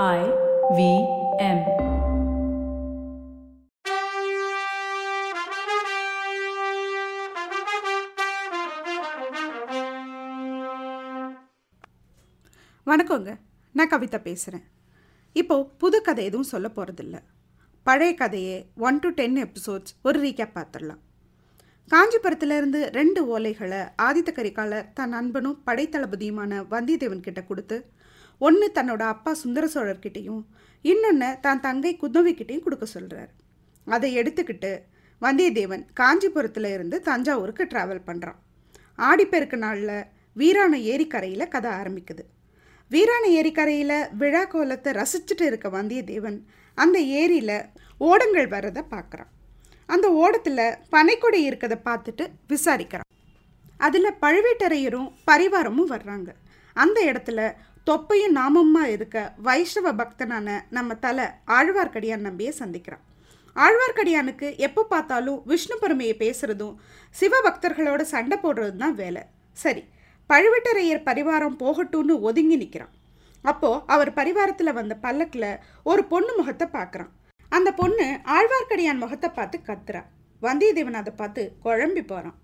I V M. வணக்கங்க. நான் கவிதா பேசுகிறேன் இப்போது புது கதை எதுவும் சொல்ல போகிறதில்ல பழைய கதையே ஒன் டு டென் எபிசோட்ஸ் ஒரு ரீகேப் பார்த்துடலாம் காஞ்சிபுரத்துலேருந்து ரெண்டு ஓலைகளை ஆதித்த கரிகாலர் தன் நண்பனும் படைத்தளபதியுமான வந்தியத்தேவன் கிட்ட கொடுத்து ஒன்று தன்னோட அப்பா சுந்தர சோழர்கிட்டையும் இன்னொன்று தான் தங்கை குந்தவிக்கிட்டையும் கொடுக்க சொல்கிறார் அதை எடுத்துக்கிட்டு வந்தியத்தேவன் காஞ்சிபுரத்தில் இருந்து தஞ்சாவூருக்கு ட்ராவல் பண்ணுறான் ஆடிப்பெருக்கு நாளில் வீராண ஏரிக்கரையில் கதை ஆரம்பிக்குது. வீராண ஏரிக்கரையில் விழா கோலத்தை ரசிச்சுட்டு இருக்க வந்தியத்தேவன் அந்த ஏரியில் ஓடங்கள் வர்றதை பார்க்குறான் அந்த ஓடத்தில் பனைக்கொடை இருக்கிறத பார்த்துட்டு விசாரிக்கிறான். அதில் பழுவேட்டரையரும் பரிவாரமும் வர்றாங்க. அந்த இடத்துல தொப்பையும் நாமமாக இருக்க வைஷ்ணவ பக்தனான நம்ம தலை ஆழ்வார்க்கடியான் நம்பியை சந்திக்கிறான் ஆழ்வார்க்கடியானுக்கு எப்போ பார்த்தாலும் விஷ்ணு பெருமையை பேசுறதும் சிவபக்தர்களோட சண்டை போடுறது தான் வேலை. சரி பழுவேட்டரையர் பரிவாரம் போகட்டும்னு ஒதுங்கி நிற்கிறான் அப்போது அவர் பரிவாரத்தில் வந்த பல்லக்கில் ஒரு பொண்ணு முகத்தை பார்க்குறான். அந்த பொண்ணு ஆழ்வார்க்கடியான் முகத்தை பார்த்து கத்துறான் வந்தியத்தேவன் அதை பார்த்து குழம்பி போகிறான்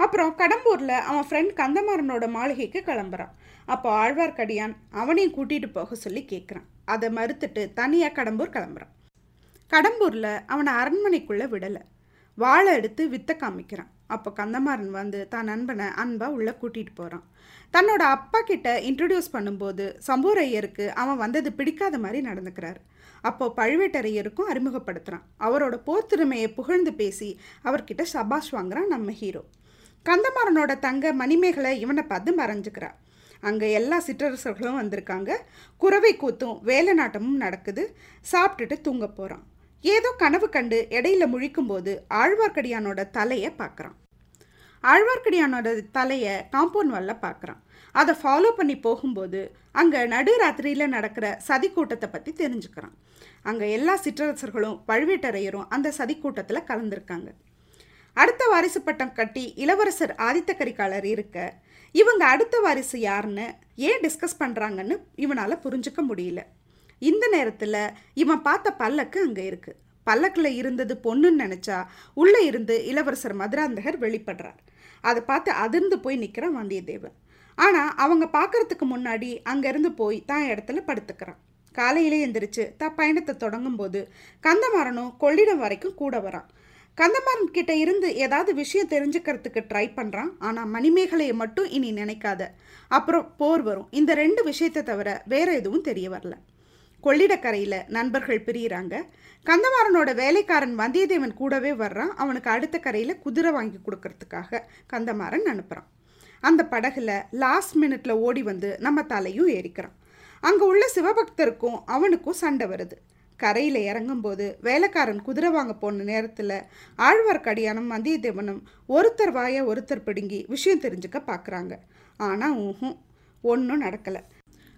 அப்புறம் கடம்பூரில் அவன் ஃப்ரெண்ட் கந்தமாறனோட மாளிகைக்கு கிளம்புறான். அப்போ ஆழ்வார்க்கடியான் அவனையும் கூட்டிகிட்டு போக சொல்லி கேட்குறான் அதை மறுத்துட்டு தனியாக கடம்பூர் கிளம்புறான். கடம்பூரில் அவனை அரண்மனைக்குள்ளே விடலை. வாழை எடுத்து வித்த காமிக்கிறான். அப்போ கந்தமாறன் வந்து தான் நண்பனை அன்பாக உள்ளே கூட்டிகிட்டு போகிறான் தன்னோட அப்பா கிட்ட இன்ட்ரடியூஸ் பண்ணும்போது சம்பூரையருக்கு அவன் வந்தது பிடிக்காத மாதிரி நடந்துக்கிறார். அப்போ பழுவேட்டரையருக்கும் அறிமுகப்படுத்துகிறான் அவரோட போர்த்திறமையை புகழ்ந்து பேசி அவர்கிட்ட சபாஷ் வாங்குறான் நம்ம ஹீரோ. கந்தமாறனோட தங்க மணிமேகலை இவனை பார்த்து மறைஞ்சுக்கிறான் அங்கே எல்லா சிற்றரசர்களும் வந்திருக்காங்க. குறவை கூத்தும் வேலை நாட்டமும் நடக்குது. சாப்பிட்டுட்டு தூங்க போகிறான் ஏதோ கனவு கண்டு இடையில முழிக்கும்போது ஆழ்வார்க்கடியானோட தலையை பார்க்குறான். ஆழ்வார்க்கடியானோட தலையை காம்பவுண்ட் வாலில் பார்க்குறான். அதை ஃபாலோ பண்ணி போகும்போது அங்கே நடுராத்திரியில் நடக்கிற சதி கூட்டத்தை பற்றி தெரிஞ்சுக்கிறான். அங்கே எல்லா சிற்றரசர்களும் பழுவேட்டரையரும் அந்த சதி கூட்டத்தில் கலந்துருக்காங்க. அடுத்த வாரிசு பட்டம் கட்டி இளவரசர் ஆதித்த கரிகாலர் இருக்க இவங்க அடுத்த வாரிசு யாருன்னு ஏன் டிஸ்கஸ் பண்ணுறாங்கன்னு இவனால் புரிஞ்சுக்க முடியல. இந்த நேரத்தில் இவன் பார்த்த பல்லக்கு அங்கே இருக்குது பல்லக்கில் இருந்தது பொண்ணுன்னு நினச்சா உள்ளே இருந்து இளவரசர் மதுராந்தகர் வெளிப்படுறார். அதை பார்த்து அதிர்ந்து போய் நிற்கிறான் வந்தியத்தேவன். ஆனால் அவங்க பார்க்கறதுக்கு முன்னாடி அங்கேருந்து போய் தான் இடத்துல படுத்துக்கிறான். காலையிலே எந்திரிச்சு தான் பயணத்தை தொடங்கும்போது கந்தமாறனும் கொள்ளிடம் வரைக்கும் கூட வரான். கந்தமாறன் கிட்ட இருந்து ஏதாவது விஷயம் தெரிஞ்சுக்கிறதுக்கு ட்ரை பண்ணுறான் ஆனால் மணிமேகலையை மட்டும் இனி நினைக்காத. அப்புறம் போர் வரும். இந்த ரெண்டு விஷயத்தை தவிர வேற எதுவும் தெரிய வரல. கொள்ளிடக்கரையில் நண்பர்கள் பிரியிறாங்க. கந்தமாறனோட வேலைக்காரன் வந்தியத்தேவன் கூடவே வர்றான். அவனுக்கு அடுத்த கரையில் குதிரை வாங்கி கொடுக்கறதுக்காக கந்தமாறன் அனுப்புகிறான் அந்த படகுல லாஸ்ட் மினிட்ல ஓடி வந்து நம்ம தலையும் ஏறிக்கிறான். அங்கே உள்ள சிவபக்தருக்கும் அவனுக்கும் சண்டை வருது. கரையில் இறங்கும்போது வேலைக்காரன் குதிரை வாங்க போன நேரத்தில் ஆழ்வார்க்கடியானும் வந்தியத்தேவனும் ஒருத்தர் வாய ஒருத்தர் பிடுங்கி விஷயம் தெரிஞ்சுக்க பார்க்குறாங்க ஆனால் ஊஹும் ஒன்றும் நடக்கலை.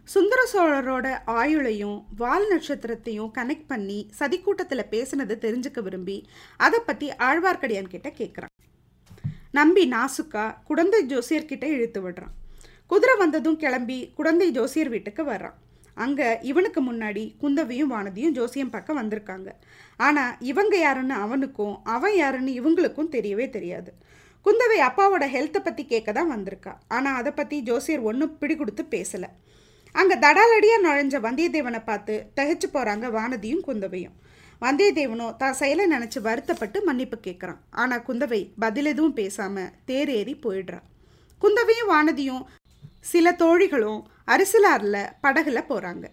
சுந்தர சோழரோட ஆயுளையும் வால் நட்சத்திரத்தையும் கனெக்ட் பண்ணி சதிக்கூட்டத்தில் பேசினது தெரிஞ்சுக்க விரும்பி அதை பற்றி ஆழ்வார்க்கடியான் கிட்ட கேட்குறான் நம்பி நாசுக்கா குடந்தை ஜோசியர்கிட்ட இழுத்து விடுறான். குதிரை வந்ததும் கிளம்பி குடந்தை ஜோசியர் வீட்டுக்கு வர்றான். அங்கே இவனுக்கு முன்னாடி குந்தவியும் வானதியும் ஜோசியம் பார்க்க வந்திருக்காங்க. ஆனால் இவங்க யாருன்னு அவனுக்கும் அவன் யாருன்னு இவங்களுக்கும் தெரியவே தெரியாது. குந்தவை அப்பாவோட ஹெல்த்தை பற்றி கேட்க தான் வந்திருக்கா. ஆனால் அதை பற்றி ஜோசியர் ஒன்றும் பிடி கொடுத்து பேசலை. அங்கே தடாலடியாக நுழைஞ்ச வந்தியத்தேவனை பார்த்து தகைச்சு போகிறாங்க வானதியும் குந்தவையும். வந்தியத்தேவனோ தான் செயலை நினச்சி வருத்தப்பட்டு மன்னிப்பு கேட்குறான் ஆனால் குந்தவை பதில் எதுவும் பேசாமல் தேர் ஏறி போயிடுறான் குந்தவையும் வானதியும் சில தோழிகளும் அரிசலாரில் படகுல போகிறாங்க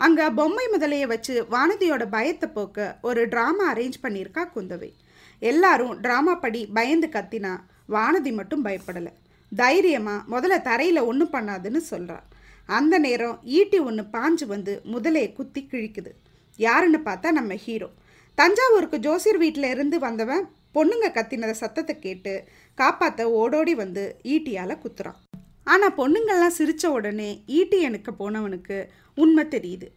அங்கே பொம்மை முதலையை வச்சு வானதியோட பயத்தை போக்க ஒரு ட்ராமா அரேஞ்ச் பண்ணியிருக்கா குந்தவை. எல்லாரும் ட்ராமா படி பயந்து கத்தினா வானதி மட்டும் பயப்படலை. தைரியமாக முதல்ல தரையில் ஒன்றும் பண்ணாதுன்னு சொல்கிறா அந்த நேரம் ஈட்டி ஒன்று பாஞ்சு வந்து முதலையை குத்தி கிழிக்குது. யாருன்னு பார்த்தா நம்ம ஹீரோ. தஞ்சாவூருக்கு ஜோசியர் வீட்டில் இருந்து வந்தவன் பொண்ணுங்க கத்தினத சத்தத்தை கேட்டு காப்பாற்ற ஓடோடி வந்து ஈட்டியால் குத்துறான். ஆனால் பொண்ணுங்கள்லாம் சிரித்த உடனே ஈட்டி எனக்கு போனவனுக்கு உண்மை தெரியுது.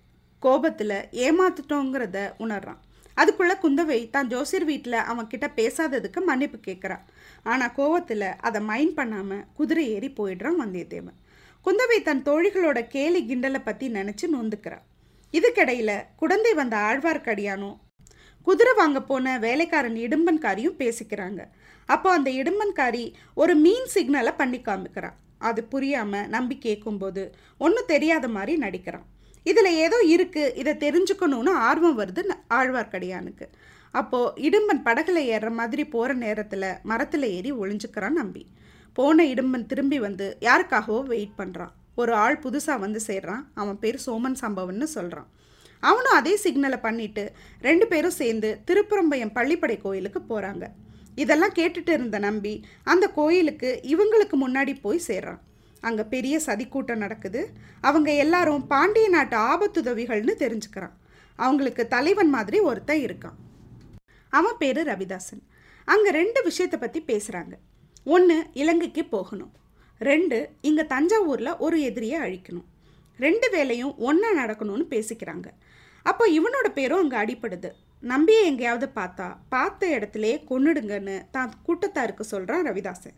கோபத்தில் ஏமாத்துட்டோங்கிறத உணர்றான். அதுக்குள்ளே குந்தவை தான் ஜோசியர் வீட்டில் அவன்கிட்ட பேசாததுக்கு மன்னிப்பு கேட்குறான் ஆனால் கோவத்தில் அதை மைண்ட் பண்ணாமல் குதிரை ஏறி போயிடுறான் வந்தியத்தேவன். குந்தவை தன் தோழிகளோட கேலி கிண்டலை பற்றி நினச்சி நொந்துக்கிறான் இதுக்கிடையில் குடந்தை வந்த ஆழ்வார்க்கடியானும் குதிரை வாங்க போன வேலைக்காரன் இடும்பன்காரியும் பேசிக்கிறாங்க. அப்போ அந்த இடும்பன்காரி ஒரு மீன் சிக்னலை பண்ணி காமிக்கிறான் அது புரியாமல் நம்பி கேட்கும்போது ஒன்றும் தெரியாத மாதிரி நடிக்கிறான். இதில் ஏதோ இருக்குது இதை தெரிஞ்சுக்கணும்னு ஆர்வம் வருது ந- ஆழ்வார்க்கடியானுக்கு. அப்போது இடும்பன் படகுல ஏறுற மாதிரி போகிற நேரத்தில் மரத்தில் ஏறி ஒளிஞ்சுக்கிறான் நம்பி. போன இடும்பன் திரும்பி வந்து யாருக்காகவோ வெயிட் பண்ணுறான் ஒரு ஆள் புதுசாக வந்து சேர்றான். அவன் பேர் சோமன் சம்பவன்னு சொல்கிறான் அவனும் அதே சிக்னலை பண்ணிட்டு ரெண்டு பேரும் சேர்ந்து திருப்புறம்பயம் பள்ளிப்படை கோயிலுக்கு போகிறாங்க இதெல்லாம் கேட்டுட்டு இருந்த நம்பி அந்த கோயிலுக்கு இவங்களுக்கு முன்னாடி போய் சேர்றான். அங்கே பெரிய சதிக்கூட்டம் நடக்குது. அவங்க எல்லாரும் பாண்டிய நாட்டு ஆபத்துதவிகள்னு தெரிஞ்சுக்கிறான். அவங்களுக்கு தலைவன் மாதிரி ஒருத்தன் இருக்கான். அவன் பேர் ரவிதாசன். அங்கே ரெண்டு விஷயத்தை பற்றி பேசுகிறாங்க ஒன்று இலங்கைக்கு போகணும். ரெண்டு இங்கே தஞ்சாவூரில் ஒரு எதிரியை அழிக்கணும். ரெண்டு வேலையும் ஒன்றா நடக்கணும்னு பேசிக்கிறாங்க. அப்போ இவனோட பேரும் அங்கே அடிப்படுது நம்பியை எங்கேயாவது பார்த்தா பார்த்த இடத்துலே கொன்னுடுங்கன்னு தான் கூட்டத்தாருக்கு சொல்கிறான் ரவிதாசன்.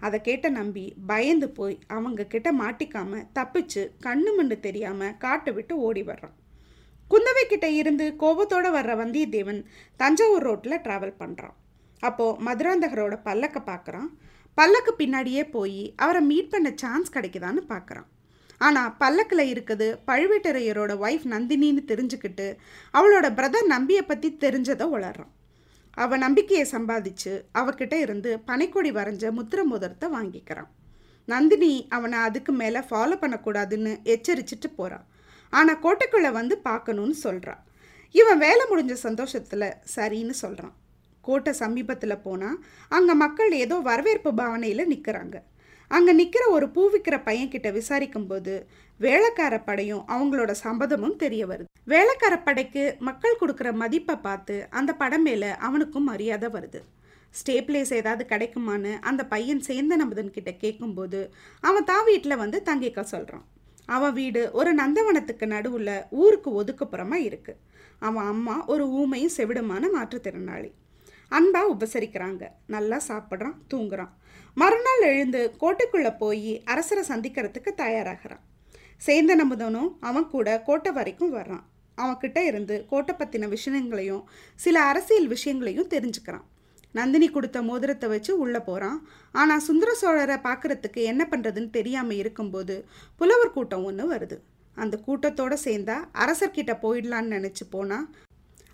அதை கேட்ட நம்பி பயந்து போய் அவங்க கிட்ட மாட்டிக்காம தப்பிச்சு கண்ணு மண்ணு தெரியாமல் காட்டை விட்டு ஓடி வர்றான். குந்தவை கிட்ட இருந்து கோபத்தோட வர்ற வந்தியத்தேவன் தஞ்சாவூர் ரோட்டில் ட்ராவல் பண்ணுறான் அப்போது மதுராந்தகரோட பல்லக்க பார்க்குறான் பல்லக்கு பின்னாடியே போய் அவரை மீட் பண்ண சான்ஸ் கிடைக்குதான்னு பார்க்குறான் ஆனால் பல்லக்கில் இருக்குது பழுவேட்டரையரோட ஒய்ஃப் நந்தினின்னு தெரிஞ்சுக்கிட்டு அவளோட பிரதர் நம்பியை பற்றி தெரிஞ்சதை உளறான் அவன் நம்பிக்கையை சம்பாதிச்சு அவகிட்ட இருந்து பனைக்கொடி வரைஞ்ச முத்திர மோதிரத்தை வாங்கிக்கிறான். நந்தினி அவனை அதுக்கு மேலே ஃபாலோ பண்ணக்கூடாதுன்னு எச்சரிச்சிட்டு போகிறான் ஆனால் கோட்டைக்குள்ளே வந்து பார்க்கணும்னு சொல்கிறான் இவன் வேலை முடிஞ்ச சந்தோஷத்தில் சரின்னு சொல்கிறான் கோட்டை சமீபத்தில் போனால் அங்கே மக்கள் ஏதோ வரவேற்பு பாவனையில் நிற்கிறாங்க அங்கே நிற்கிற ஒரு பூ விற்கிற பையன்கிட்ட விசாரிக்கும்போது வேலைக்கார படையும் அவங்களோட சம்பதமும் தெரிய வருது. வேலைக்கார படைக்கு மக்கள் கொடுக்குற மதிப்பை பார்த்து அந்த படம் மேலே அவனுக்கும் மரியாதை வருது. ஸ்டே பிளேஸ் ஏதாவது கிடைக்குமான்னு அந்த பையன் சேர்ந்த நம்பதன் கிட்ட கேட்கும்போது அவன் தான் வீட்டில் வந்து தங்கிக்க சொல்கிறான் அவன் வீடு ஒரு நந்தவனத்துக்கு நடுவில் ஊருக்கு ஒதுக்குப்புறமா இருக்குது அவன் அம்மா ஒரு ஊமையும் செவிடுமான மாற்றுத்திறனாளி. அன்பாக உபசரிக்கிறாங்க. நல்லா சாப்பிட்றான் தூங்குறான். மறுநாள் எழுந்து கோட்டைக்குள்ளே போய் அரசரை சந்திக்கிறதுக்கு தயாராகிறான். சேர்ந்த நம்புதனும் அவன் கூட கோட்டை வரைக்கும் வர்றான். அவன்கிட்ட இருந்து கோட்டை பற்றின விஷயங்களையும் சில அரசியல் விஷயங்களையும் தெரிஞ்சுக்கிறான். நந்தினி கொடுத்த மோதிரத்தை வச்சு உள்ளே போகிறான் ஆனால் சுந்தர சோழரை பார்க்குறதுக்கு என்ன பண்ணுறதுன்னு தெரியாமல் இருக்கும்போது புலவர் கூட்டம் ஒன்று வருது. அந்த கூட்டத்தோட சேர்ந்தா அரசர்கிட்ட போயிடலான்னு நினச்சி போனால்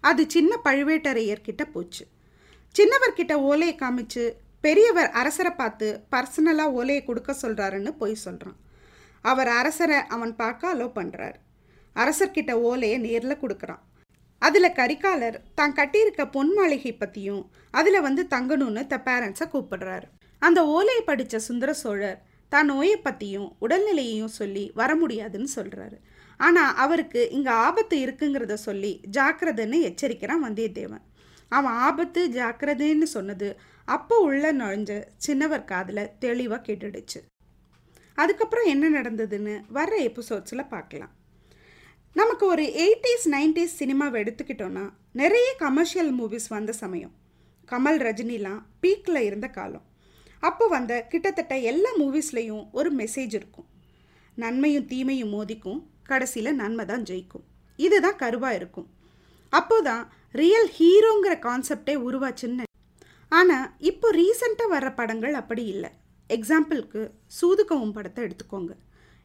அது சின்ன பழுவேட்டரையர்கிட்ட போச்சு. சின்னவர்கிட்ட ஓலையை காமிச்சு பெரியவர் அரசரை பார்த்து பர்சனலாக ஓலையை கொடுக்க சொல்கிறாருன்னு போய் சொல்கிறான் அவர் அரசரை அவன் பார்க்க அலோ பண்ணுறார் அரசர்கிட்ட ஓலையை நேரில் கொடுக்குறான். அதில் கரிகாலர் தான் கட்டியிருக்க பொன் மாளிகை பற்றியும் அதில் வந்து தங்கணும்னு த பேரண்ட்ஸை கூப்பிடுறாரு. அந்த ஓலையை படித்த சுந்தர சோழர் தான் நோயை பற்றியும் உடல்நிலையையும் சொல்லி வர முடியாதுன்னு சொல்கிறாரு ஆனால் அவருக்கு இங்கே ஆபத்து இருக்குங்கிறத சொல்லி ஜாக்கிரதைன்னு எச்சரிக்கிறான் வந்தியத்தேவன். அவன் ஆபத்து ஜாக்கிரதைன்னு சொன்னது. அப்போ உள்ள நுழைஞ்ச சின்னவர் காதில் தெளிவாக கேட்டுடுச்சு. அதுக்கப்புறம் என்ன நடந்ததுன்னு வர்ற எபிசோட்ஸில் பார்க்கலாம் நமக்கு ஒரு எயிட்டிஸ் நைன்டிஸ் சினிமாவை எடுத்துக்கிட்டோன்னா நிறைய கமர்ஷியல் மூவிஸ் வந்த சமயம். கமல் ரஜினிலாம் பீக்கில் இருந்த காலம். அப்போ வந்த கிட்டத்தட்ட எல்லா மூவிஸ்லேயும் ஒரு மெசேஜ் இருக்கும். நன்மையும் தீமையும் மோதிக்கும். கடைசியில் நன்மை தான் ஜெயிக்கும். இதுதான் கருவாக இருக்கும். அப்போதான் ரியல் ஹீரோங்கிற கான்செப்டே உருவாச்சுன்னு ஆனால் இப்போ ரீசண்டாக வர்ற படங்கள் அப்படி இல்லை. எக்ஸாம்பிளுக்கு சூதுகவும் படத்தை எடுத்துக்கோங்க.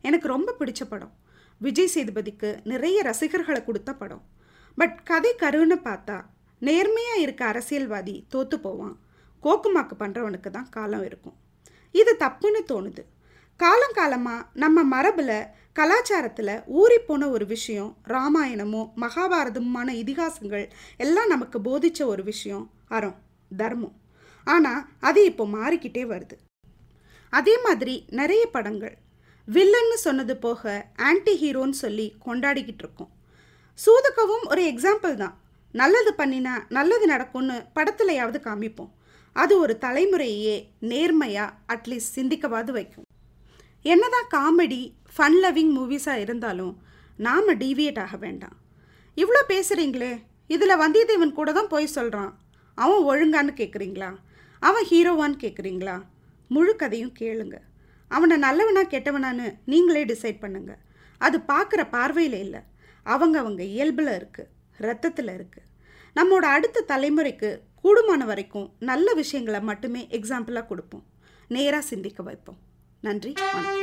எனக்கு ரொம்ப பிடிச்ச படம். விஜய் சேதுபதிக்கு நிறைய ரசிகர்களை கொடுத்த படம். பட் கதை கருன்னு பார்த்தா நேர்மையாக இருக்க அரசியல்வாதி தோற்று போவான். கோக்குமாக்கு பண்ணுறவனுக்கு தான் காலம் இருக்கும். இது தப்புன்னு தோணுது. காலம் காலமாக நம்ம மரபில் கலாச்சாரத்தில் ஊறிப்போன ஒரு விஷயம் ராமாயணமும் மகாபாரதமுமான இதிகாசங்கள் எல்லாம் நமக்கு போதிச்ச ஒரு விஷயம் அறம் தர்மம். ஆனால் அது இப்போ மாறிக்கிட்டே வருது. அதே மாதிரி நிறைய படங்கள். வில்லன்னு சொன்னது போக ஆன்டி ஹீரோன்னு சொல்லி கொண்டாடிக்கிட்டு இருக்கோம். சூதுக்கவும் ஒரு எக்ஸாம்பிள் தான். நல்லது பண்ணினா நல்லது நடக்கும்னு படத்துலையாவது காமிப்போம். அது ஒரு தலைமுறையே நேர்மையாக அட்லீஸ்ட் சிந்திக்கவாது வைக்கும். என்னதான் காமெடி ஃபன் லவ்விங் மூவிஸாக இருந்தாலும் நாம் டீவியேட் ஆக வேண்டாம். இவ்வளோ பேசுகிறீங்களே இதில் வந்தியத்தேவன் கூட தான் போய் சொல்கிறான் அவன் ஒழுங்கான்னு கேட்குறீங்களா அவன் ஹீரோவான்னு கேட்குறீங்களா முழு கதையும் கேளுங்க. அவனை நல்லவனா கெட்டவனான்னு நீங்களே டிசைட் பண்ணுங்க. அது பார்க்குற பார்வையில் இல்லை. அவங்க அவங்க இயல்பில் இருக்குது ரத்தத்தில் இருக்குது நம்மோட அடுத்த தலைமுறைக்கு கூடுமான வரைக்கும் நல்ல விஷயங்களை மட்டுமே எக்ஸாம்பிளாக கொடுப்போம். நேராக சிந்திக்க வைப்போம். நன்றி வணக்கம்.